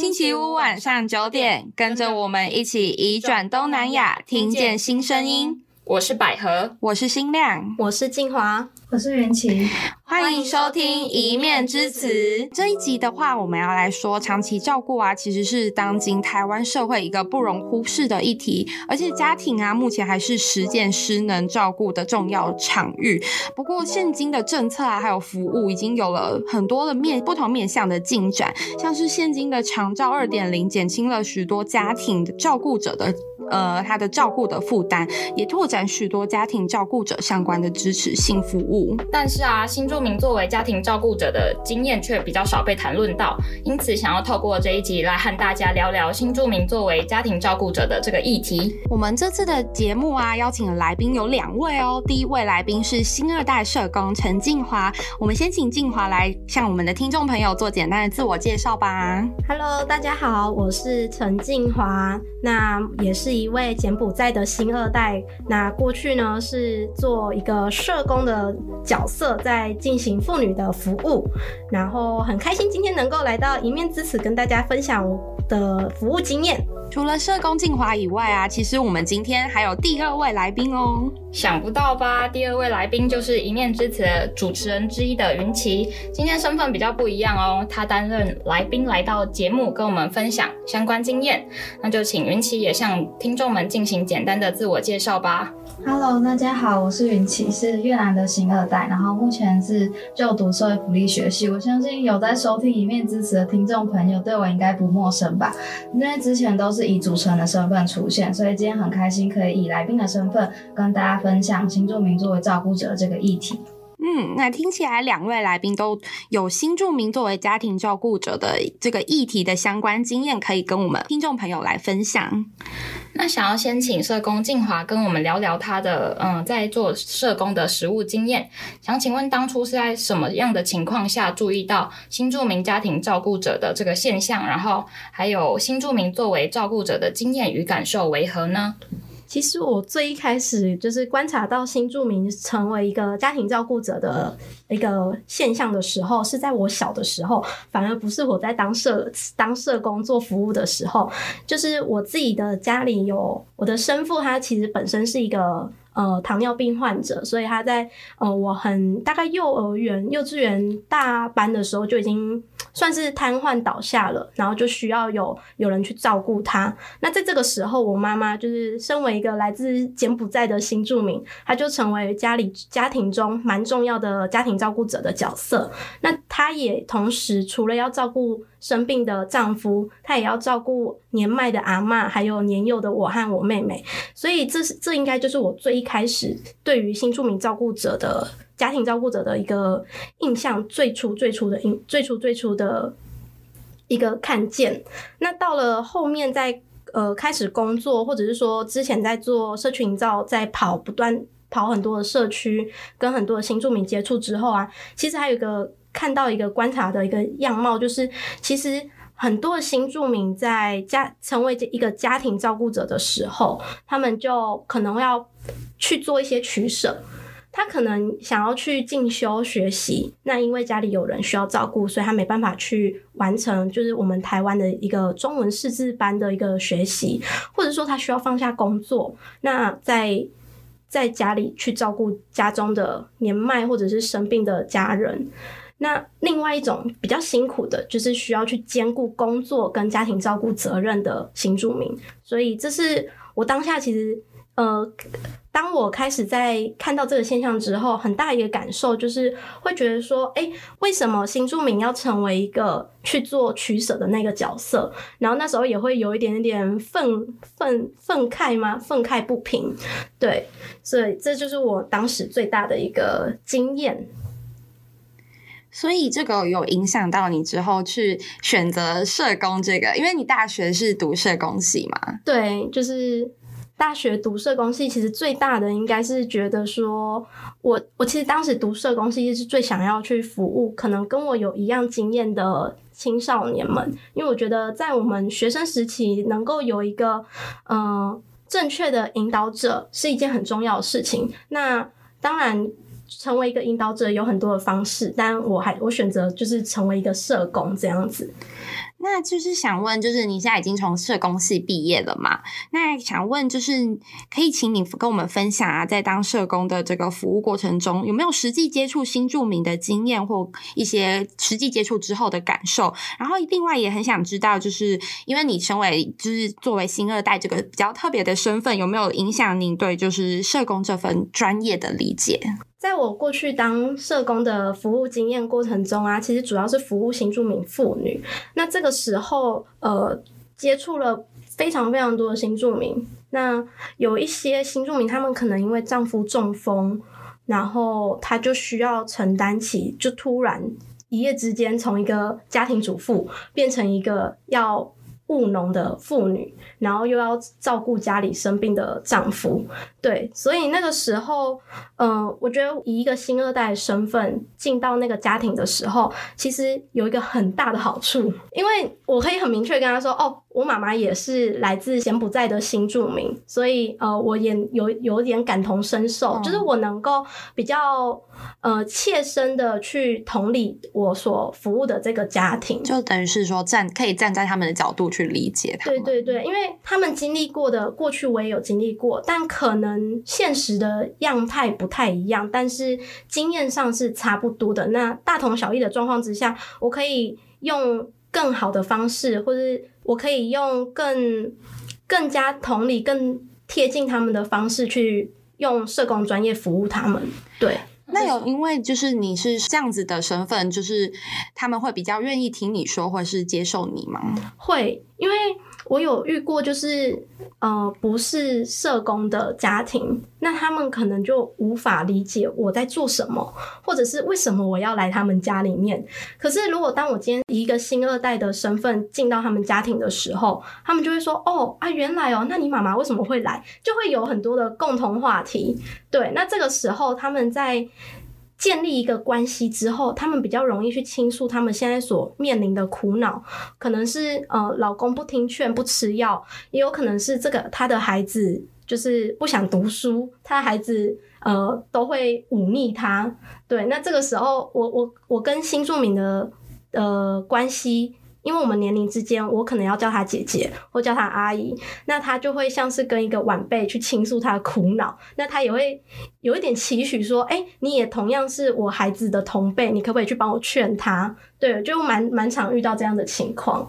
星期五晚上九点，跟着我们一起移转东南亚，听见新声音。我是百合，我是新亮，我是静华。我是袁琪，欢迎收听《一面之词》这一集的话，我们要来说长期照顾啊，其实是当今台湾社会一个不容忽视的议题，而且家庭啊，目前还是实践失能照顾的重要场域。不过，现今的政策啊，还有服务已经有了很多的面不同面向的进展，像是现今的长照二点零，减轻了许多家庭照顾者的呃他的照顾的负担，也拓展许多家庭照顾者相关的支持性服务。但是啊，新住民作为家庭照顾者的经验却比较少被谈论到，因此想要透过这一集来和大家聊聊新住民作为家庭照顾者的这个议题。我们这次的节目啊，邀请的来宾有两位哦。第一位来宾是新二代社工陈静华，我们先请静华来向我们的听众朋友做简单的自我介绍吧。Hello，大家好，我是陈静华，那也是一一位柬埔寨的新二代。那过去呢是做一个社工的。角色在进行妇女的服务，然后很开心今天能够来到一面之词，跟大家分享我的服务经验。除了社工静华以外啊，其实我们今天还有第二位来宾哦。想不到吧？第二位来宾就是一面之词的主持人之一的云奇，今天身份比较不一样哦，他担任来宾来到节目，跟我们分享相关经验。那就请云奇也向听众们进行简单的自我介绍吧。Hello，大家好，我是云奇，是越南的新二代，然后目前是就读社会福利学系。我相信有在收听一面之词的听众朋友对我应该不陌生吧？因为之前都是以主持人的身份出现，所以今天很开心可以以来宾的身份跟大家分享新住民作为照顾者这个议题。嗯，那听起来两位来宾都有新住民作为家庭照顾者的这个议题的相关经验，可以跟我们听众朋友来分享。那想要先请社工静华跟我们聊聊他的嗯，在做社工的实务经验。想请问当初是在什么样的情况下注意到新住民家庭照顾者的这个现象？然后还有新住民作为照顾者的经验与感受为何呢？其实我最一开始就是观察到新住民成为一个家庭照顾者的一个现象的时候，是在我小的时候，反而不是我在当社当社工做服务的时候，就是我自己的家里有我的生父，他其实本身是一个。呃，糖尿病患者，所以他在呃，我很大概幼儿园、幼稚园大班的时候就已经算是瘫痪倒下了，然后就需要有有人去照顾他。那在这个时候，我妈妈就是身为一个来自柬埔寨的新住民，她就成为家里家庭中蛮重要的家庭照顾者的角色。那她也同时除了要照顾生病的丈夫，她也要照顾年迈的阿嬷，还有年幼的我和我妹妹。所以这是这应该就是我最。一开始对于新住民照顾者的家庭照顾者的一个印象，最初最初的印，最初最初的一个看见。那到了后面在，呃开始工作，或者是说之前在做社区营造，在跑不断跑很多的社区，跟很多的新住民接触之后啊，其实还有一个看到一个观察的一个样貌，就是其实。很多的新住民在家成为一个家庭照顾者的时候，他们就可能要去做一些取舍。他可能想要去进修学习，那因为家里有人需要照顾，所以他没办法去完成，就是我们台湾的一个中文识字班的一个学习，或者说他需要放下工作，那在在家里去照顾家中的年迈或者是生病的家人。那另外一种比较辛苦的，就是需要去兼顾工作跟家庭照顾责任的新住民，所以这是我当下其实，呃，当我开始在看到这个现象之后，很大一个感受就是会觉得说，哎，为什么新住民要成为一个去做取舍的那个角色？然后那时候也会有一点点愤愤愤慨吗？愤慨不平，对，所以这就是我当时最大的一个经验。所以这个有影响到你之后去选择社工这个，因为你大学是读社工系嘛？对，就是大学读社工系，其实最大的应该是觉得说，我我其实当时读社工系是最想要去服务可能跟我有一样经验的青少年们，因为我觉得在我们学生时期能够有一个嗯、正确的引导者是一件很重要的事情。那当然。成为一个引导者有很多的方式，但我还我选择就是成为一个社工这样子。那就是想问，就是你现在已经从社工系毕业了嘛？那想问，就是可以请你跟我们分享啊，在当社工的这个服务过程中，有没有实际接触新住民的经验或一些实际接触之后的感受？然后另外也很想知道，就是因为你身为就是作为新二代这个比较特别的身份，有没有影响您对就是社工这份专业的理解？在我过去当社工的服务经验过程中啊，其实主要是服务新住民妇女。那这个时候，呃，接触了非常非常多的新住民。那有一些新住民，他们可能因为丈夫中风，然后他就需要承担起，就突然一夜之间从一个家庭主妇变成一个要务农的妇女，然后又要照顾家里生病的丈夫，对，所以那个时候，嗯、呃，我觉得以一个新二代身份进到那个家庭的时候，其实有一个很大的好处，因为我可以很明确跟他说，哦，我妈妈也是来自柬埔寨的新住民，所以呃，我也有有点感同身受，嗯、就是我能够比较呃切身的去同理我所服务的这个家庭，就等于是说站可以站在他们的角度去理解他们。对对对，因为他们经历过的过去我也有经历过，但可能现实的样态不太一样，但是经验上是差不多的。那大同小异的状况之下，我可以用更好的方式，或者我可以用更更加同理、更贴近他们的方式去用社工专业服务他们。对，那有因为就是你是这样子的身份，就是他们会比较愿意听你说，或是接受你吗？会，因为。我有遇过，就是呃，不是社工的家庭，那他们可能就无法理解我在做什么，或者是为什么我要来他们家里面。可是，如果当我今天以一个新二代的身份进到他们家庭的时候，他们就会说：“哦啊，原来哦，那你妈妈为什么会来？”就会有很多的共同话题。对，那这个时候他们在。建立一个关系之后，他们比较容易去倾诉他们现在所面临的苦恼，可能是呃老公不听劝不吃药，也有可能是这个他的孩子就是不想读书，他的孩子呃都会忤逆他。对，那这个时候我我我跟新住民的呃关系。因为我们年龄之间，我可能要叫她姐姐或叫她阿姨，那她就会像是跟一个晚辈去倾诉她的苦恼，那她也会有一点期许说：“哎，你也同样是我孩子的同辈，你可不可以去帮我劝她？”对，就蛮蛮常遇到这样的情况。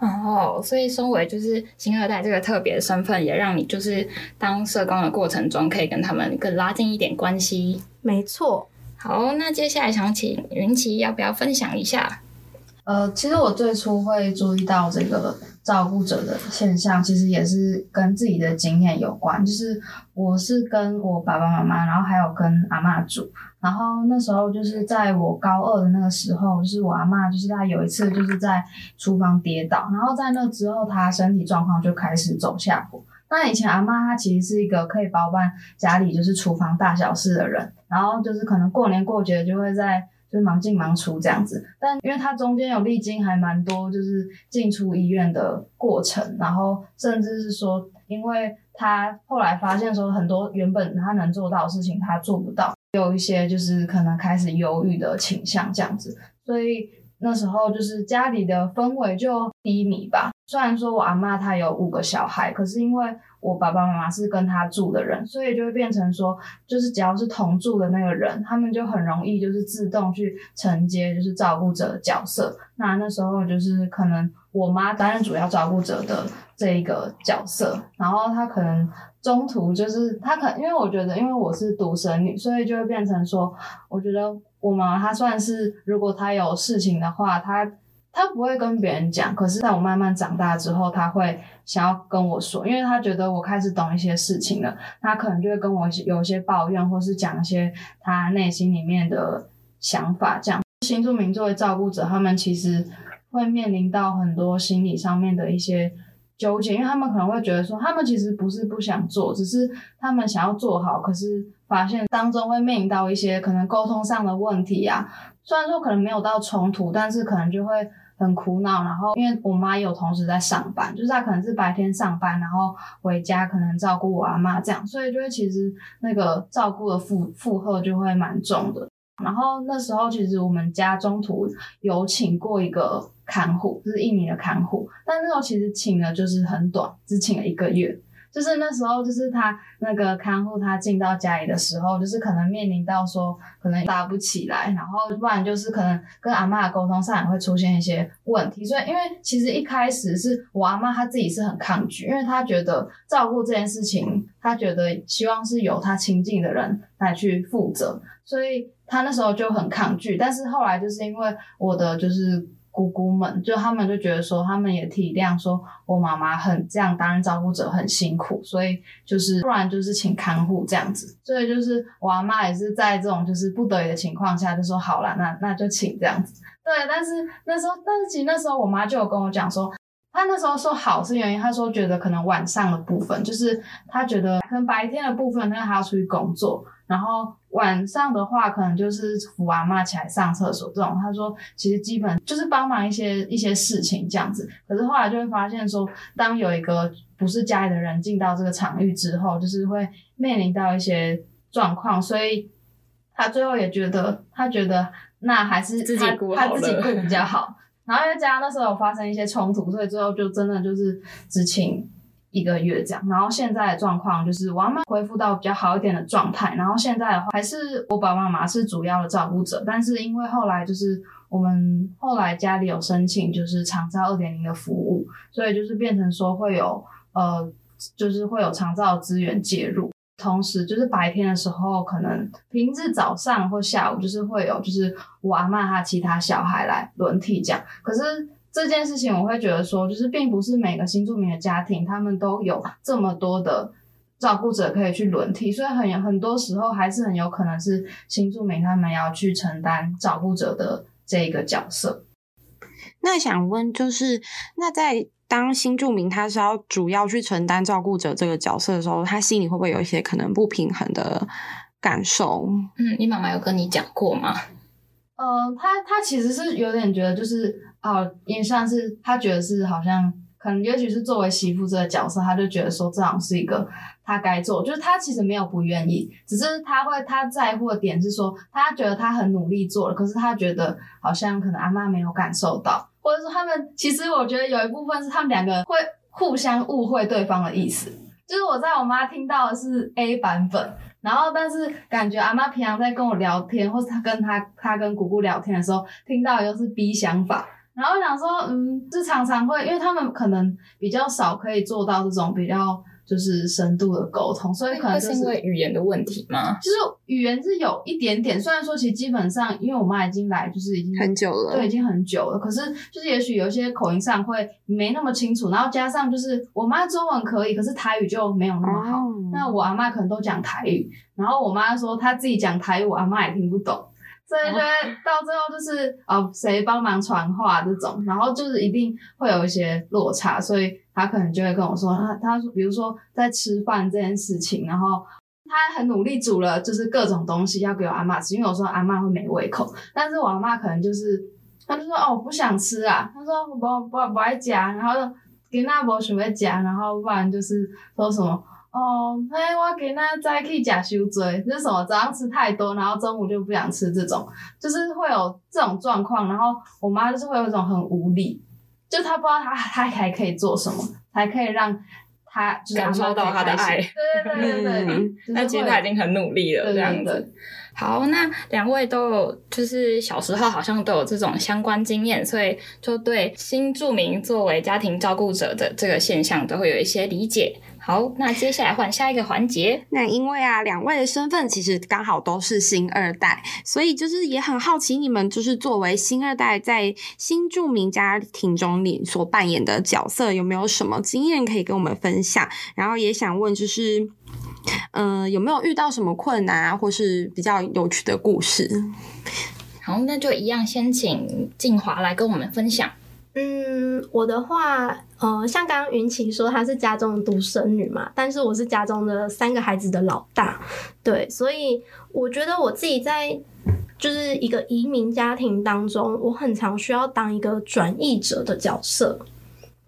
哦，所以身为就是新二代这个特别的身份，也让你就是当社工的过程中，可以跟他们更拉近一点关系。没错。好，那接下来想请云琪要不要分享一下？呃，其实我最初会注意到这个照顾者的现象，其实也是跟自己的经验有关。就是我是跟我爸爸妈妈，然后还有跟阿嬷住。然后那时候就是在我高二的那个时候，就是我阿嬷，就是她有一次就是在厨房跌倒，然后在那之后，她身体状况就开始走下坡。那以前阿嬷她其实是一个可以包办家里就是厨房大小事的人，然后就是可能过年过节就会在。就忙进忙出这样子，但因为他中间有历经还蛮多，就是进出医院的过程，然后甚至是说，因为他后来发现说很多原本他能做到的事情他做不到，有一些就是可能开始忧郁的倾向这样子，所以那时候就是家里的氛围就低迷吧。虽然说我阿妈她有五个小孩，可是因为我爸爸妈妈是跟她住的人，所以就会变成说，就是只要是同住的那个人，他们就很容易就是自动去承接就是照顾者的角色。那那时候就是可能我妈担任主要照顾者的这一个角色，然后她可能中途就是她可因为我觉得，因为我是独生女，所以就会变成说，我觉得我妈她算是如果她有事情的话，她。他不会跟别人讲，可是在我慢慢长大之后，他会想要跟我说，因为他觉得我开始懂一些事情了，他可能就会跟我有一些抱怨，或是讲一些他内心里面的想法。这样，新住民作为照顾者，他们其实会面临到很多心理上面的一些纠结，因为他们可能会觉得说，他们其实不是不想做，只是他们想要做好，可是发现当中会面临到一些可能沟通上的问题啊。虽然说可能没有到冲突，但是可能就会。很苦恼，然后因为我妈有同时在上班，就是她可能是白天上班，然后回家可能照顾我阿嬷这样，所以就会其实那个照顾的负负荷就会蛮重的。然后那时候其实我们家中途有请过一个看护，就是印尼的看护，但那时候其实请了就是很短，只请了一个月。就是那时候，就是他那个看护他进到家里的时候，就是可能面临到说可能搭不起来，然后不然就是可能跟阿嬷的沟通上也会出现一些问题。所以，因为其实一开始是我阿嬷她自己是很抗拒，因为她觉得照顾这件事情，她觉得希望是由她亲近的人来去负责，所以她那时候就很抗拒。但是后来就是因为我的就是。姑姑们就他们就觉得说，他们也体谅说我妈妈很这样担任照顾者很辛苦，所以就是不然就是请看护这样子，所以就是我阿妈也是在这种就是不得已的情况下就说好了，那那就请这样子。对，但是那时候，但是其实那时候我妈就有跟我讲说，她那时候说好是原因，她说觉得可能晚上的部分就是她觉得可能白天的部分她还要出去工作。然后晚上的话，可能就是扶阿妈起来上厕所这种。他说，其实基本就是帮忙一些一些事情这样子。可是后来就会发现说，当有一个不是家里的人进到这个场域之后，就是会面临到一些状况。所以他最后也觉得，他觉得那还是他自己顾他自己顾比较好。然后又加上那时候有发生一些冲突，所以最后就真的就是只请。一个月这样，然后现在的状况就是我慢慢恢复到比较好一点的状态。然后现在的话，还是我爸爸妈妈是主要的照顾者，但是因为后来就是我们后来家里有申请就是长照二点零的服务，所以就是变成说会有呃，就是会有长照资源介入，同时就是白天的时候可能平日早上或下午就是会有就是我阿嬷和其他小孩来轮替这样，可是。这件事情我会觉得说，就是并不是每个新住民的家庭，他们都有这么多的照顾者可以去轮替，所以很很多时候还是很有可能是新住民他们要去承担照顾者的这一个角色。那想问就是，那在当新住民他是要主要去承担照顾者这个角色的时候，他心里会不会有一些可能不平衡的感受？嗯，你妈妈有跟你讲过吗？呃，他他其实是有点觉得就是。哦，也算是他觉得是好像可能，尤其是作为媳妇这个角色，他就觉得说这样是一个他该做，就是他其实没有不愿意，只是他会他在乎的点是说，他觉得他很努力做了，可是他觉得好像可能阿妈没有感受到，或者说他们其实我觉得有一部分是他们两个会互相误会对方的意思，就是我在我妈听到的是 A 版本，然后但是感觉阿妈平常在跟我聊天，或是她跟她她跟姑姑聊天的时候，听到的又是 B 想法。然后我想说，嗯，就常常会，因为他们可能比较少可以做到这种比较就是深度的沟通，所以可能就是，是因为语言的问题吗？其实语言是有一点点，虽然说其实基本上，因为我妈已经来，就是已经很久了，对，已经很久了。可是就是也许有一些口音上会没那么清楚，然后加上就是我妈中文可以，可是台语就没有那么好。哦、那我阿妈可能都讲台语，然后我妈说她自己讲台语，我阿妈也听不懂。所以就会到最后就是哦，谁帮忙传话这种，然后就是一定会有一些落差，所以他可能就会跟我说，他他说，比如说在吃饭这件事情，然后他很努力煮了就是各种东西要给我阿嬷吃，因为我说阿嬷会没胃口，但是我阿嬷可能就是，他就说哦，我不想吃啊，他说我不不不爱夹，然后给那波准备夹，然后不然就是说什么。哦，哎，我今仔早起吃伤济，就是什么早上吃太多，然后中午就不想吃这种，就是会有这种状况。然后我妈就是会有一种很无力，就她不知道她她还可以做什么，才可以让她就是感受到她的爱。对对对对对，那其实她已经很努力了，这样子。好，那两位都有，就是小时候好像都有这种相关经验，所以就对新住民作为家庭照顾者的这个现象都会有一些理解。好，那接下来换下一个环节。那因为啊，两位的身份其实刚好都是新二代，所以就是也很好奇你们就是作为新二代在新著名家庭中你所扮演的角色有没有什么经验可以跟我们分享？然后也想问就是，嗯、呃，有没有遇到什么困难啊，或是比较有趣的故事？好，那就一样，先请静华来跟我们分享。嗯，我的话，呃，像刚刚云奇说她是家中的独生女嘛，但是我是家中的三个孩子的老大，对，所以我觉得我自己在就是一个移民家庭当中，我很常需要当一个转译者的角色，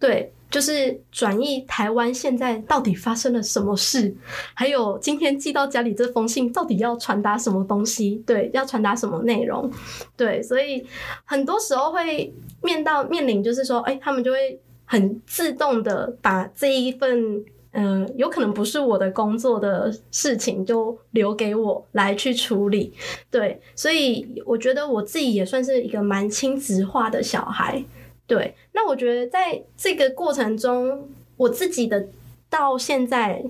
对，就是转译台湾现在到底发生了什么事，还有今天寄到家里这封信到底要传达什么东西？对，要传达什么内容？对，所以很多时候会面到面临，就是说，哎、他们就会很自动的把这一份，嗯、有可能不是我的工作的事情，就留给我来去处理。对，所以我觉得我自己也算是一个蛮亲子化的小孩。对，那我觉得在这个过程中，我自己的到现在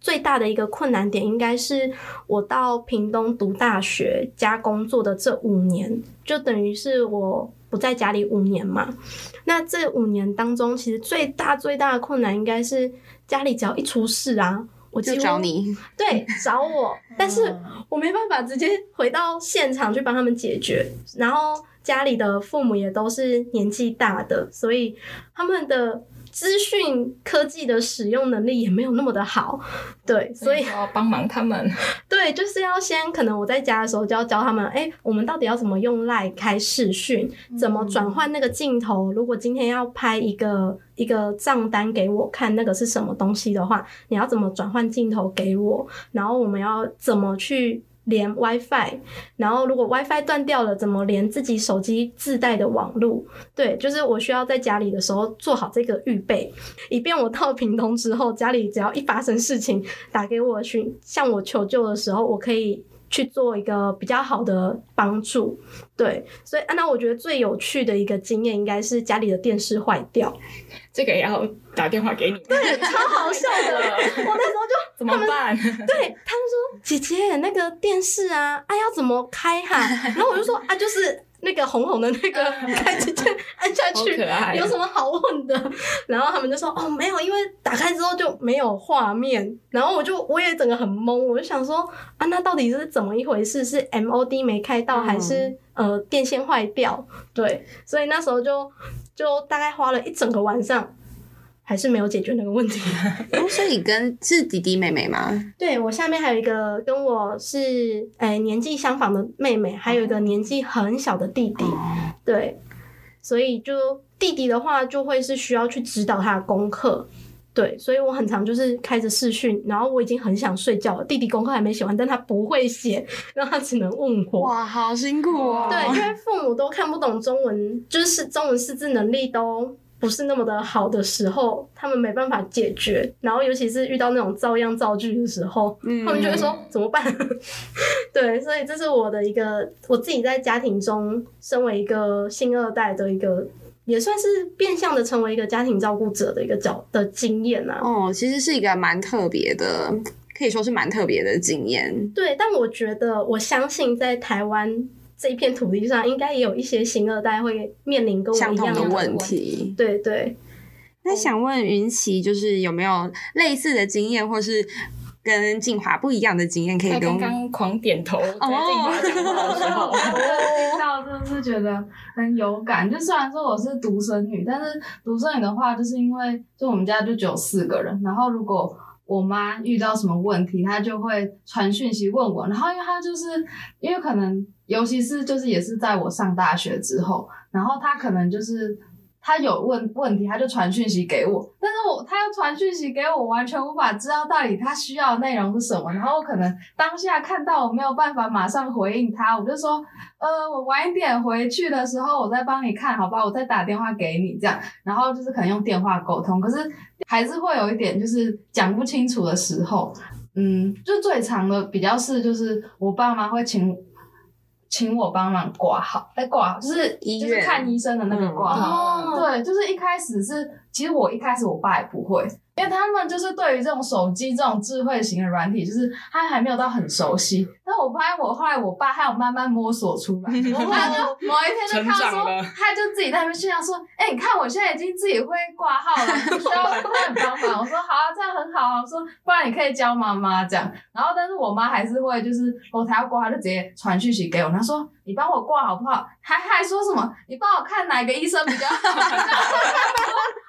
最大的一个困难点，应该是我到屏东读大学加工作的这五年，就等于是我不在家里五年嘛。那这五年当中，其实最大最大的困难，应该是家里只要一出事啊，我就找你，对，找我，但是我没办法直接回到现场去帮他们解决，然后。家里的父母也都是年纪大的，所以他们的资讯科技的使用能力也没有那么的好，对，所以要帮忙他们。对，就是要先可能我在家的时候就要教他们，哎、欸，我们到底要怎么用 LINE 开视讯，怎么转换那个镜头？如果今天要拍一个一个账单给我看，那个是什么东西的话，你要怎么转换镜头给我？然后我们要怎么去？连 WiFi，然后如果 WiFi 断掉了，怎么连自己手机自带的网路？对，就是我需要在家里的时候做好这个预备，以便我到屏东之后，家里只要一发生事情，打给我寻向我求救的时候，我可以去做一个比较好的帮助。对，所以那我觉得最有趣的一个经验，应该是家里的电视坏掉。这个也要打电话给你，对，超好笑的。我那时候就怎么办？对，他们说姐姐那个电视啊，哎、啊、要怎么开哈？然后我就说啊，就是那个红红的那个开直接按下去，有什么好问的？然后他们就说哦没有，因为打开之后就没有画面。然后我就我也整个很懵，我就想说啊，那到底是怎么一回事？是 MOD 没开到，还是？嗯呃，电线坏掉，对，所以那时候就就大概花了一整个晚上，还是没有解决那个问题。所以跟是弟弟妹妹吗？对，我下面还有一个跟我是诶、欸、年纪相仿的妹妹，还有一个年纪很小的弟弟。对，所以就弟弟的话，就会是需要去指导他的功课。对，所以我很常就是开着视讯，然后我已经很想睡觉了。弟弟功课还没写完，但他不会写，然后他只能问我。哇，好辛苦哦！对，因为父母都看不懂中文，就是中文识字能力都不是那么的好的时候，他们没办法解决。然后尤其是遇到那种照样造句的时候，嗯、他们就会说怎么办？对，所以这是我的一个我自己在家庭中身为一个新二代的一个。也算是变相的成为一个家庭照顾者的一个角的经验啊。哦，其实是一个蛮特别的，可以说是蛮特别的经验。对，但我觉得，我相信在台湾这一片土地上，应该也有一些新二代会面临跟我一样的相同的问题。对对。那想问云奇，就是有没有类似的经验，或是？跟静华不一样的经验，可以跟我刚刚狂点头，在静华讲话的时候，我 听到真的是觉得很有感。就虽然说我是独生女，但是独生女的话，就是因为就我们家就只有四个人，然后如果我妈遇到什么问题，她就会传讯息问我，然后因为她就是因为可能，尤其是就是也是在我上大学之后，然后她可能就是。他有问问题，他就传讯息给我，但是我他要传讯息给我，完全无法知道到底他需要的内容是什么。然后我可能当下看到我没有办法马上回应他，我就说，呃，我晚一点回去的时候，我再帮你看好吧，我再打电话给你这样。然后就是可能用电话沟通，可是还是会有一点就是讲不清楚的时候。嗯，就最长的比较是就是我爸妈会请。请我帮忙挂号，哎，挂号就是就是看医生的那个挂号，嗯，对，就是一开始是，其实我一开始我爸也不会。因为他们就是对于这种手机这种智慧型的软体，就是他还没有到很熟悉。但我发现我后来我爸还有慢慢摸索出来，我后他就某一天就看说，他就自己在那边炫耀说：“哎、欸，你看我现在已经自己会挂号了，不 需要他很帮忙。”我说：“好啊，这样很好啊。”我说：“不然你可以教妈妈这样。”然后但是我妈还是会就是我才要挂他就直接传讯息给我，她说：“你帮我挂好不好？”还还说什么？你帮我看哪个医生比较好？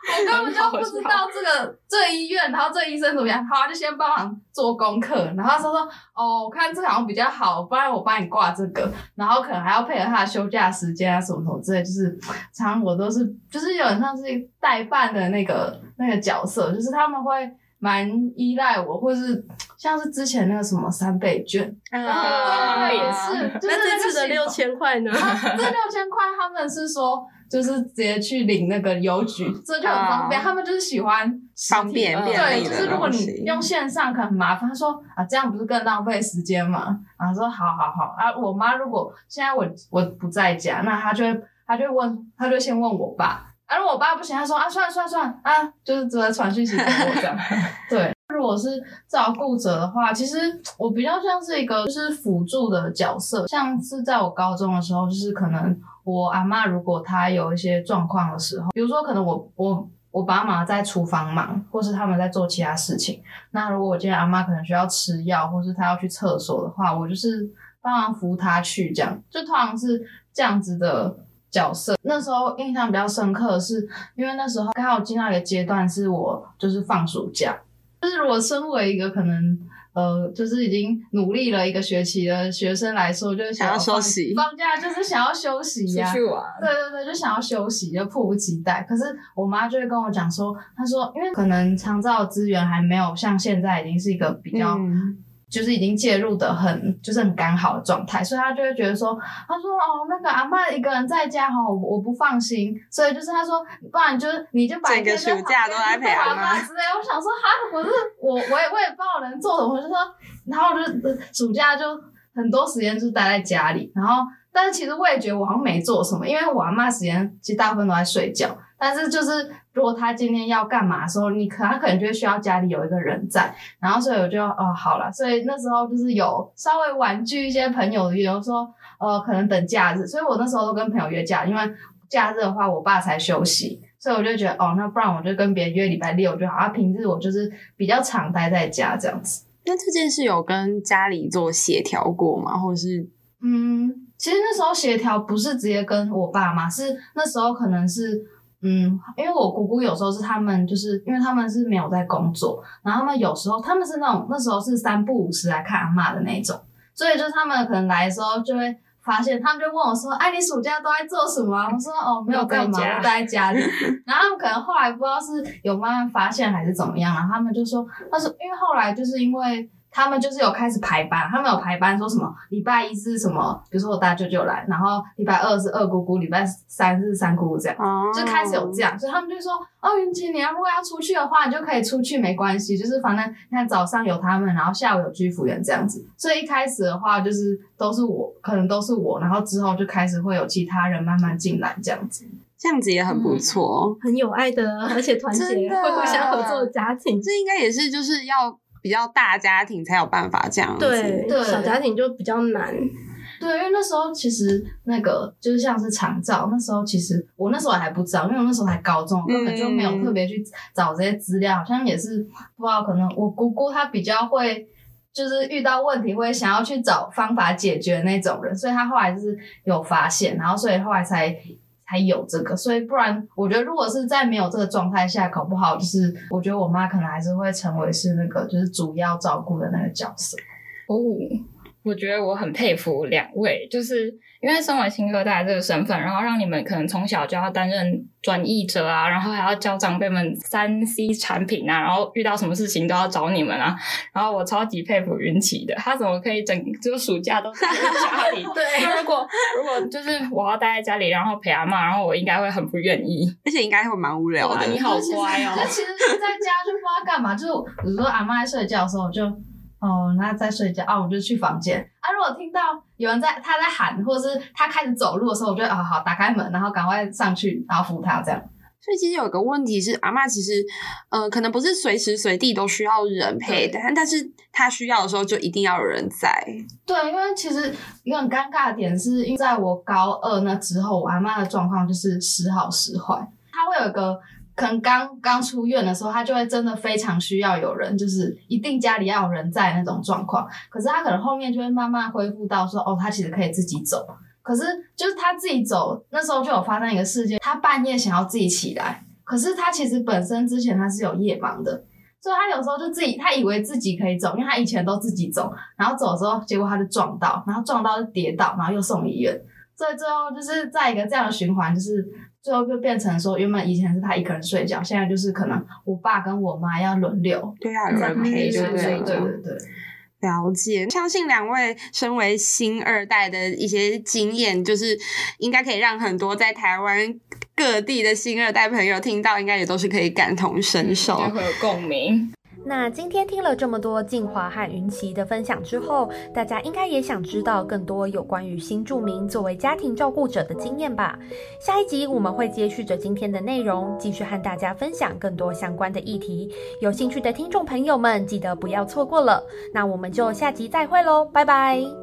我根本就不知道这个。这个医院，然后这个医生怎么样？好，就先帮忙做功课。然后他说哦，我看这好像比较好，不然我帮你挂这个。然后可能还要配合他的休假时间啊，什么什么之类。就是常常我都是，就是有点像是代办的那个那个角色，就是他们会。蛮依赖我，或是像是之前那个什么三倍券，啊，也是。那这次的六千块呢？这六千块他们是说，就是直接去领那个邮局，这就很方便。他们就是喜欢方便，对，就是如果你用线上可能很麻烦。他说啊，这样不是更浪费时间吗？然后说好好好啊，我妈如果现在我我不在家，那她就会她就会问，她就先问我爸。而、啊、我爸不行，他说啊，算了算了算了啊，就是只能传讯息给我这样。对，如果是照顾者的话，其实我比较像是一个就是辅助的角色，像是在我高中的时候，就是可能我阿妈如果她有一些状况的时候，比如说可能我我我爸妈在厨房忙，或是他们在做其他事情，那如果我今天阿妈可能需要吃药，或是她要去厕所的话，我就是帮忙扶她去，这样就通常是这样子的。角色。那时候印象比较深刻的是，因为那时候刚好进到一个阶段，是我就是放暑假，就是如果身为一个可能呃，就是已经努力了一个学期的学生来说，就是想要，休息，放假就是想要休息呀、啊，出去玩，对对对，就想要休息，就迫不及待。可是我妈就会跟我讲说，她说因为可能长照资源还没有像现在已经是一个比较。嗯就是已经介入的很，就是很刚好的状态，所以他就会觉得说，他说哦，那个阿妈一个人在家哈，我我不放心，所以就是他说，不然就是你就把整个暑假都来陪阿妈之类。我想说哈，我是我我也我也不知道能做什么，我就说，然后就暑假就很多时间就是待在家里，然后但是其实我也觉得我好像没做什么，因为我阿妈时间其实大部分都在睡觉。但是就是，如果他今天要干嘛的时候，你可他可能就会需要家里有一个人在，然后所以我就哦好了，所以那时候就是有稍微婉拒一些朋友的，比如说呃可能等假日，所以我那时候都跟朋友约假，因为假日的话我爸才休息，所以我就觉得哦那不然我就跟别人约礼拜六就好，啊平日我就是比较常待在家这样子。那这件事有跟家里做协调过吗？或者是嗯，其实那时候协调不是直接跟我爸妈，是那时候可能是。嗯，因为我姑姑有时候是他们，就是因为他们是没有在工作，然后他们有时候他们是那种那时候是三不五时来看阿妈的那种，所以就是他们可能来的时候就会发现，他们就问我说：“哎，你暑假都在做什么？”我说：“哦，没有干嘛，我待在家里。”然后他们可能后来不知道是有慢慢发现还是怎么样，然后他们就说：“他说因为后来就是因为。”他们就是有开始排班，他们有排班，说什么礼拜一是什么，比如说我大舅舅来，然后礼拜二是二姑姑，礼拜三是三姑姑这样，哦、就开始有这样，所以他们就说，哦，云姐，你要如果要出去的话，你就可以出去，没关系，就是反正你看早上有他们，然后下午有居服员这样子，所以一开始的话就是都是我，可能都是我，然后之后就开始会有其他人慢慢进来这样子，这样子也很不错，嗯、很有爱的，而且团结会互相合作的家庭，这应该也是就是要。比较大家庭才有办法这样子，对，对，小家庭就比较难。对，因为那时候其实那个就是像是长照，那时候其实我那时候还不知道，因为我那时候还高中，根本就没有特别去找这些资料，好像也是不知道，可能我姑姑她比较会，就是遇到问题会想要去找方法解决那种人，所以她后来就是有发现，然后所以后来才。才有这个，所以不然，我觉得如果是在没有这个状态下，搞不好就是，我觉得我妈可能还是会成为是那个就是主要照顾的那个角色。哦，我觉得我很佩服两位，就是。因为身为新二代这个身份，然后让你们可能从小就要担任转译者啊，然后还要教长辈们三 C 产品啊，然后遇到什么事情都要找你们啊。然后我超级佩服云奇的，他怎么可以整个暑假都待在家里？对，如果如果就是我要待在家里，然后陪阿妈，然后我应该会很不愿意，而且应该会蛮无聊的。你好乖哦！那其实在家就不知道干嘛，就是比如说阿妈在睡觉的时候就。哦，那在睡觉啊，我就去房间啊。如果听到有人在他在喊，或者是他开始走路的时候，我就啊好，打开门，然后赶快上去，然后扶他这样。所以其实有个问题是，阿嬷其实呃可能不是随时随地都需要人陪的，但是她需要的时候就一定要有人在。对，因为其实一个很尴尬的点是，因为在我高二那之后，我阿嬷的状况就是时好时坏，她会有一个。可能刚刚出院的时候，他就会真的非常需要有人，就是一定家里要有人在那种状况。可是他可能后面就会慢慢恢复到说，哦，他其实可以自己走。可是就是他自己走，那时候就有发生一个事件，他半夜想要自己起来，可是他其实本身之前他是有夜盲的，所以他有时候就自己，他以为自己可以走，因为他以前都自己走，然后走的时候，结果他就撞到，然后撞到就跌倒，然后又送医院，所以最后就是在一个这样的循环，就是最后就变成说，原本以前是他一个人睡觉，现在就是可能我爸跟我妈要轮流，对啊，轮陪就对，对对对。了解，相信两位身为新二代的一些经验，就是应该可以让很多在台湾各地的新二代朋友听到，应该也都是可以感同身受，就会有共鸣。那今天听了这么多静华和云奇的分享之后，大家应该也想知道更多有关于新住民作为家庭照顾者的经验吧？下一集我们会接续着今天的内容，继续和大家分享更多相关的议题。有兴趣的听众朋友们，记得不要错过了。那我们就下集再会喽，拜拜。